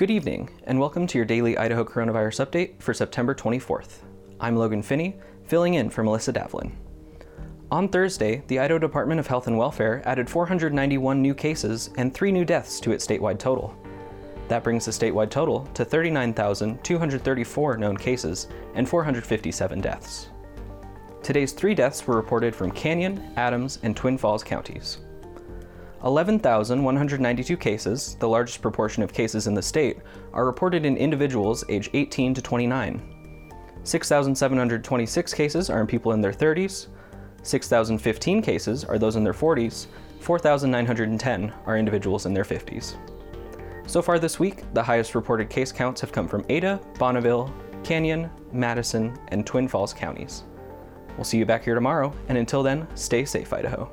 Good evening, and welcome to your daily Idaho coronavirus update for September 24th. I'm Logan Finney, filling in for Melissa Davlin. On Thursday, the Idaho Department of Health and Welfare added 491 new cases and three new deaths to its statewide total. That brings the statewide total to 39,234 known cases and 457 deaths. Today's three deaths were reported from Canyon, Adams, and Twin Falls counties. 11,192 cases, the largest proportion of cases in the state, are reported in individuals age 18 to 29. 6,726 cases are in people in their 30s, 6,015 cases are those in their 40s, 4,910 are individuals in their 50s. So far this week, the highest reported case counts have come from Ada, Bonneville, Canyon, Madison, and Twin Falls counties. We'll see you back here tomorrow, and until then, stay safe, Idaho.